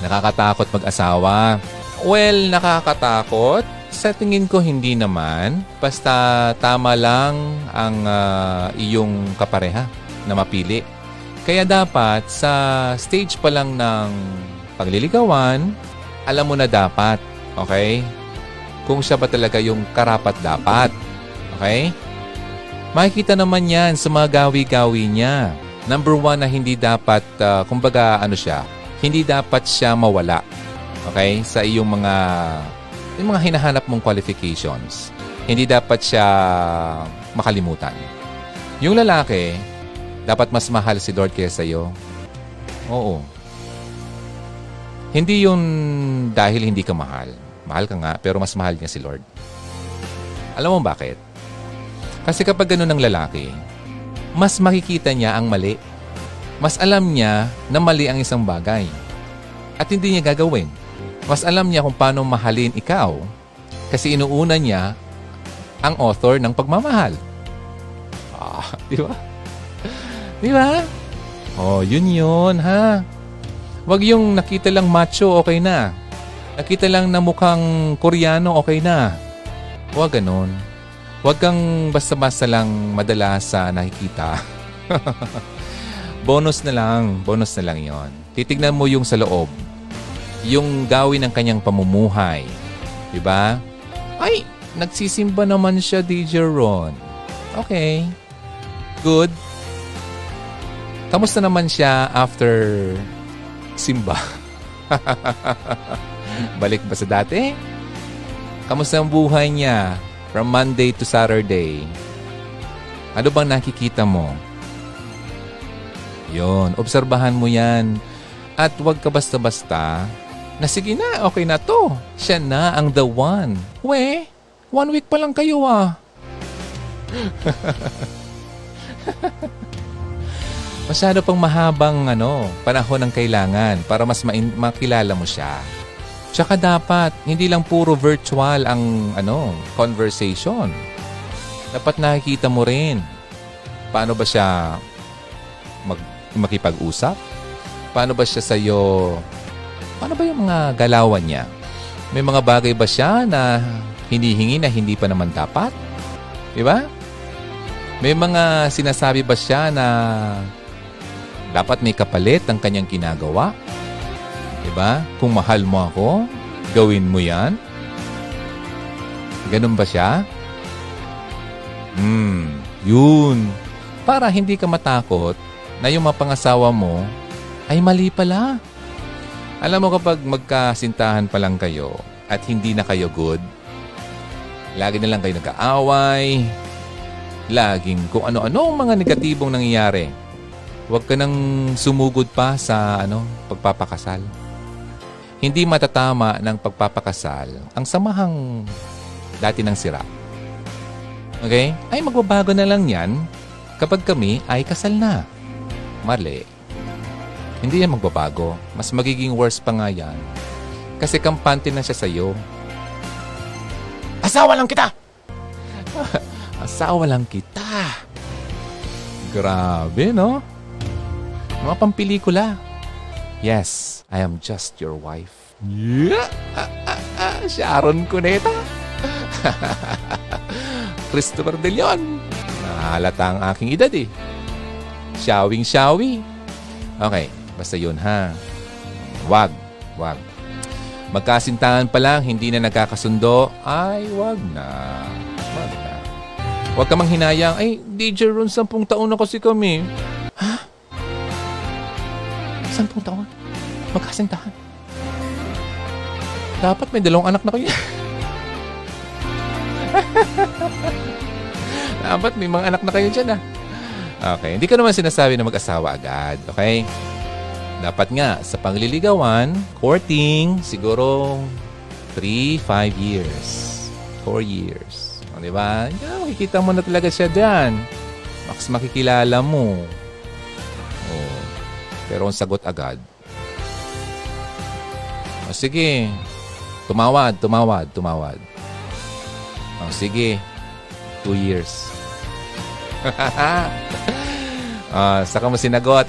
Nakakatakot mag-asawa. Well, nakakatakot. Sa tingin ko hindi naman. Basta tama lang ang uh, iyong kapareha na mapili. Kaya dapat sa stage pa lang ng pagliligawan, alam mo na dapat, okay? Kung siya ba talaga yung karapat dapat. Okay? Makikita naman yan sa mga gawi-gawi niya. Number one na hindi dapat, uh, kumbaga ano siya, hindi dapat siya mawala. Okay? Sa iyong mga, yung mga hinahanap mong qualifications. Hindi dapat siya makalimutan. Yung lalaki, dapat mas mahal si Lord kaysa iyo. Oo. Hindi yun dahil hindi ka mahal. Mahal ka nga, pero mas mahal niya si Lord. Alam mo bakit? Kasi kapag gano'n ng lalaki, mas makikita niya ang mali. Mas alam niya na mali ang isang bagay. At hindi niya gagawin. Mas alam niya kung paano mahalin ikaw kasi inuuna niya ang author ng pagmamahal. Ah, di ba? Di ba? Oh, yun yun, ha? Huwag yung nakita lang macho, okay na. Nakita lang na mukhang koreano, okay na. Huwag ganun. Huwag kang basta-basta lang madala sa nakikita. bonus na lang. Bonus na lang yon. Titignan mo yung sa loob. Yung gawin ng kanyang pamumuhay. Diba? Ay, nagsisimba naman siya, DJ Ron. Okay. Good. Kamusta naman siya after simba? Balik ba sa dati? Kamusta ang buhay niya? From Monday to Saturday. Ano bang nakikita mo? Yon, obserbahan mo yan. At huwag ka basta-basta na sige na, okay na to. Siya na ang the one. We, one week pa lang kayo ah. Masyado pang mahabang ano, panahon ng kailangan para mas ma- makilala mo siya. Tsaka dapat, hindi lang puro virtual ang ano, conversation. Dapat nakikita mo rin paano ba siya mag, makipag-usap? Paano ba siya sa'yo? Paano ba yung mga galawan niya? May mga bagay ba siya na hinihingi na hindi pa naman dapat? Di ba? May mga sinasabi ba siya na dapat may kapalit ang kanyang ginagawa? Diba? Kung mahal mo ako, gawin mo yan. Ganun ba siya? Hmm, yun. Para hindi ka matakot na yung mapangasawa mo ay mali pala. Alam mo kapag magkasintahan pa lang kayo at hindi na kayo good, lagi na lang kayo nag-aaway, laging kung ano-ano mga negatibong nangyayari. Huwag ka nang sumugod pa sa ano, pagpapakasal hindi matatama ng pagpapakasal ang samahang dati ng sira. Okay? Ay magbabago na lang yan kapag kami ay kasal na. Mali. Hindi yan magbabago. Mas magiging worse pa nga yan. Kasi kampante na siya sa'yo. Asawa lang kita! Asawa lang kita! Grabe, no? Mga pampelikula. Yes, I am just your wife. Yeah! Ah, ah, ah, Sharon Cuneta. Christopher De Leon. Nahalata ang aking edad eh. Shawing shawi. Okay, basta yun ha. Wag, wag. Magkasintahan pa lang, hindi na nagkakasundo, ay wag na. Wag na. Huwag ka mang hinayang, ay, DJ Ron, sampung taon na kasi kami. Ha? Sampung taon? Magkasintahan. Dapat may dalawang anak na kayo. Dapat may mga anak na kayo dyan ah. Okay, hindi ko naman sinasabi na mag-asawa agad, okay? Dapat nga, sa pangliligawan, courting, siguro 3, 5 years. 4 years. O, di ba? Yeah, makikita mo na talaga siya dyan. Max makikilala mo. Oh. Pero ang sagot agad, o sige, tumawad, tumawad, tumawad. O sige, two years. Uh, saka mo sinagot.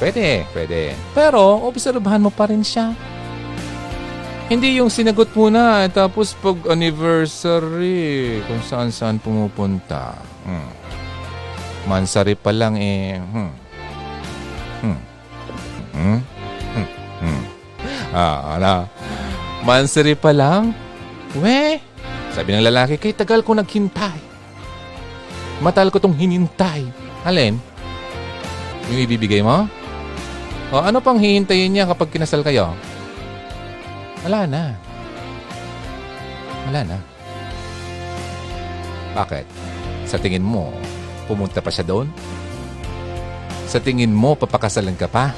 Pwede, pwede. Pero, obserbahan mo pa rin siya. Hindi yung sinagot mo na, tapos pag anniversary, kung saan-saan pumupunta. Hmm. Mansari pa lang eh. Hmm. Hmm. Hmm. Hmm. hmm. Ah, ala. Mansari pa lang? We, sabi ng lalaki, kay tagal ko naghintay. Matal ko tong hinintay. Alin? Yung ibibigay mo? O ano pang hihintayin niya kapag kinasal kayo? Wala na. Wala na. Bakit? Sa tingin mo, pumunta pa siya doon? Sa tingin mo, papakasalan ka pa?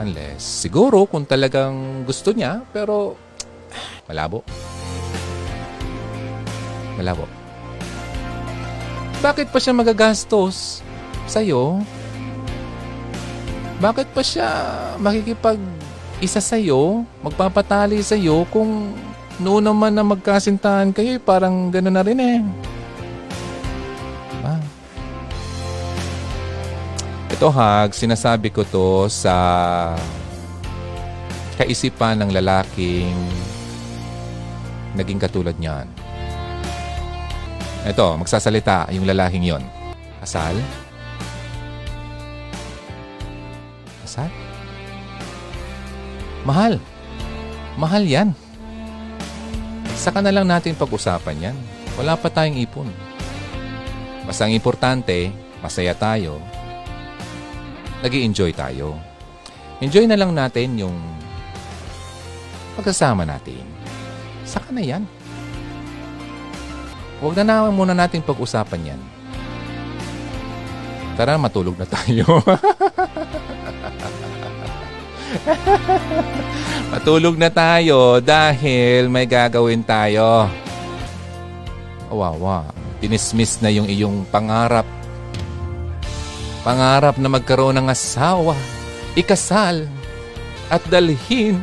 Unless, siguro kung talagang gusto niya, pero malabo. Malabo. Bakit pa siya magagastos sa'yo bakit pa siya makikipag isa sa'yo, magpapatali sa'yo kung noon naman na magkasintahan kayo, parang gano'n na rin eh. Diba? Ito hag, sinasabi ko to sa kaisipan ng lalaking naging katulad niyan. Ito, magsasalita yung lalaking yon. Kasal? kasal? Mahal. Mahal yan. Saka na lang natin pag-usapan yan. Wala pa tayong ipon. Basta ang importante, masaya tayo. nag enjoy tayo. Enjoy na lang natin yung pagkasama natin. Saka na yan. Huwag na naman muna natin pag-usapan yan. Tara, matulog na tayo. Matulog na tayo dahil may gagawin tayo. Wawa, dinismiss na yung iyong pangarap. Pangarap na magkaroon ng asawa, ikasal, at dalhin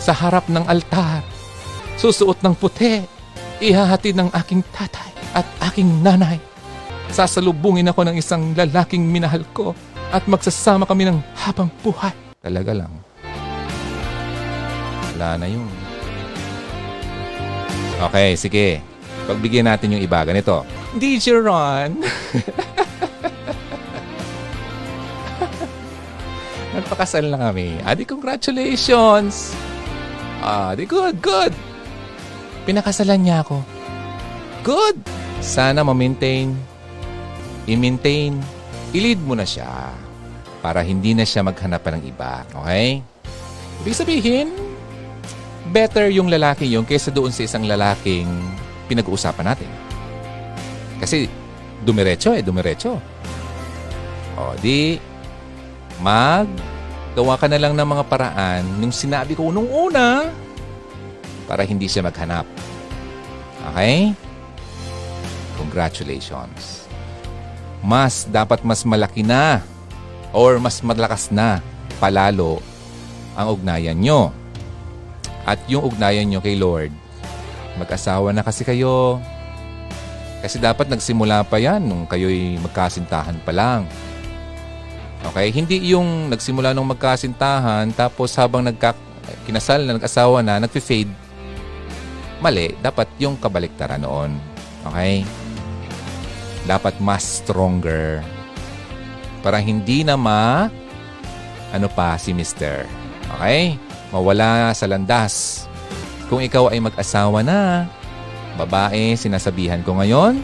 sa harap ng altar. Susuot ng puti, ihahatid ng aking tatay at aking nanay. Sasalubungin ako ng isang lalaking minahal ko at magsasama kami ng habang buhay. Talaga lang. Wala na yun. Okay, sige. Pagbigyan natin yung iba. Ganito. DJ Ron. Nagpakasal na kami. Adi, congratulations. Ah, di good, good. Pinakasalan niya ako. Good. Sana ma-maintain, i-maintain, i-lead mo na siya para hindi na siya maghanap ng iba. Okay? Ibig sabihin, better yung lalaki yung kaysa doon sa isang lalaking pinag-uusapan natin. Kasi dumiretso eh, dumiretso. O di, mag gawa ka na lang ng mga paraan nung sinabi ko nung una para hindi siya maghanap. Okay? Congratulations. Mas, dapat mas malaki na or mas malakas na palalo ang ugnayan nyo. At yung ugnayan nyo kay Lord, mag-asawa na kasi kayo. Kasi dapat nagsimula pa yan nung kayo'y magkasintahan pa lang. Okay? Hindi yung nagsimula nung magkasintahan tapos habang nagka, kinasal na, nag-asawa na, nag-fade. Mali. Dapat yung kabaliktaran noon. Okay? Dapat mas stronger para hindi na ma ano pa si Mister. Okay? Mawala sa landas. Kung ikaw ay mag-asawa na, babae, sinasabihan ko ngayon,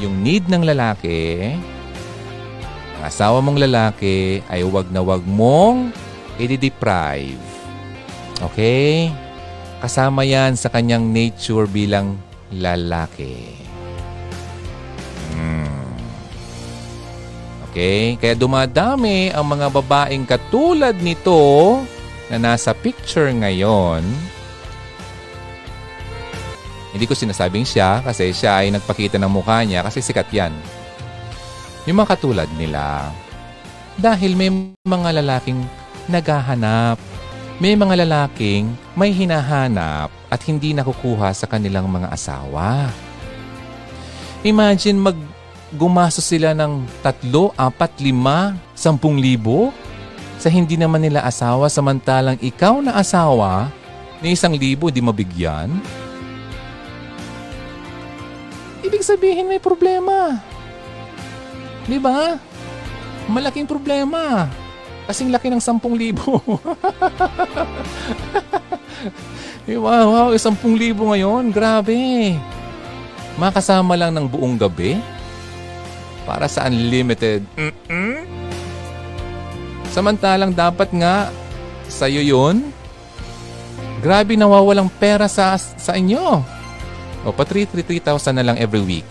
yung need ng lalaki, ang asawa mong lalaki ay wag na wag mong i-deprive. Okay? Kasama yan sa kanyang nature bilang lalaki. Okay? Kaya dumadami ang mga babaeng katulad nito na nasa picture ngayon. Hindi ko sinasabing siya kasi siya ay nagpakita ng mukha niya kasi sikat yan. Yung mga katulad nila. Dahil may mga lalaking naghahanap. May mga lalaking may hinahanap at hindi nakukuha sa kanilang mga asawa. Imagine mag gumastos sila ng tatlo, apat, lima, sampung libo sa hindi naman nila asawa samantalang ikaw na asawa ni isang libo di mabigyan? Ibig sabihin may problema. Di ba? Malaking problema. Kasing laki ng sampung libo. Di ba? Wow, sampung libo ngayon. Grabe. Makasama lang ng buong gabi para sa unlimited. Mm-mm. Samantalang dapat nga sa'yo yun, grabe nawawalang pera sa, sa inyo. O pa 3,000 na lang every week.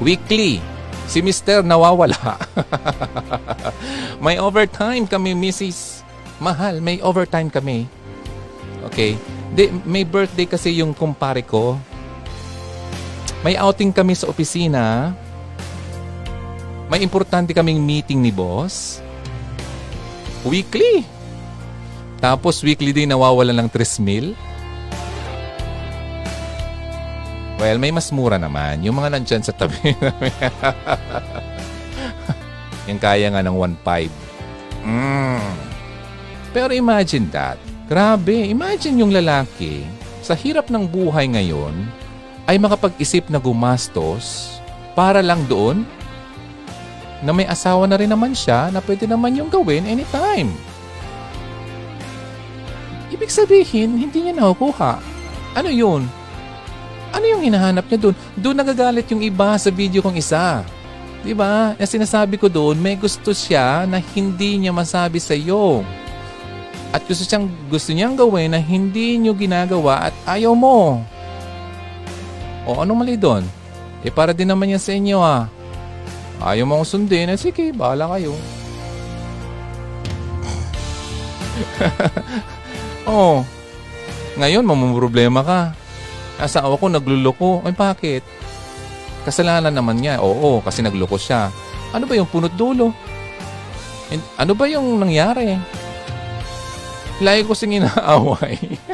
Weekly. Si Mister nawawala. may overtime kami, Mrs. Mahal, may overtime kami. Okay. Di, may birthday kasi yung kumpare ko. May outing kami sa opisina. May importante kaming meeting ni boss. Weekly. Tapos weekly din nawawala ng 3 mil. Well, may mas mura naman. Yung mga nandyan sa tabi. yung kaya nga ng 1.5. Mm. Pero imagine that. Grabe, imagine yung lalaki sa hirap ng buhay ngayon ay makapag-isip na gumastos para lang doon na may asawa na rin naman siya na pwede naman yung gawin anytime. Ibig sabihin, hindi niya nakukuha. Ano yun? Ano yung hinahanap niya doon? Doon nagagalit yung iba sa video kong isa. Di ba? Na sinasabi ko doon, may gusto siya na hindi niya masabi sa iyo. At gusto siyang gusto niyang gawin na hindi niyo ginagawa at ayaw mo. O anong mali doon? Eh para din naman yan sa inyo ah. Ayaw mo akong sundin, eh sige, bahala kayo. oh, ngayon mamumroblema ka. Asawa ko nagluloko. Ay bakit? Kasalanan naman niya. Oo, kasi nagloko siya. Ano ba yung punot dulo? Ano ba yung nangyari? Lagi ko sing inaaway.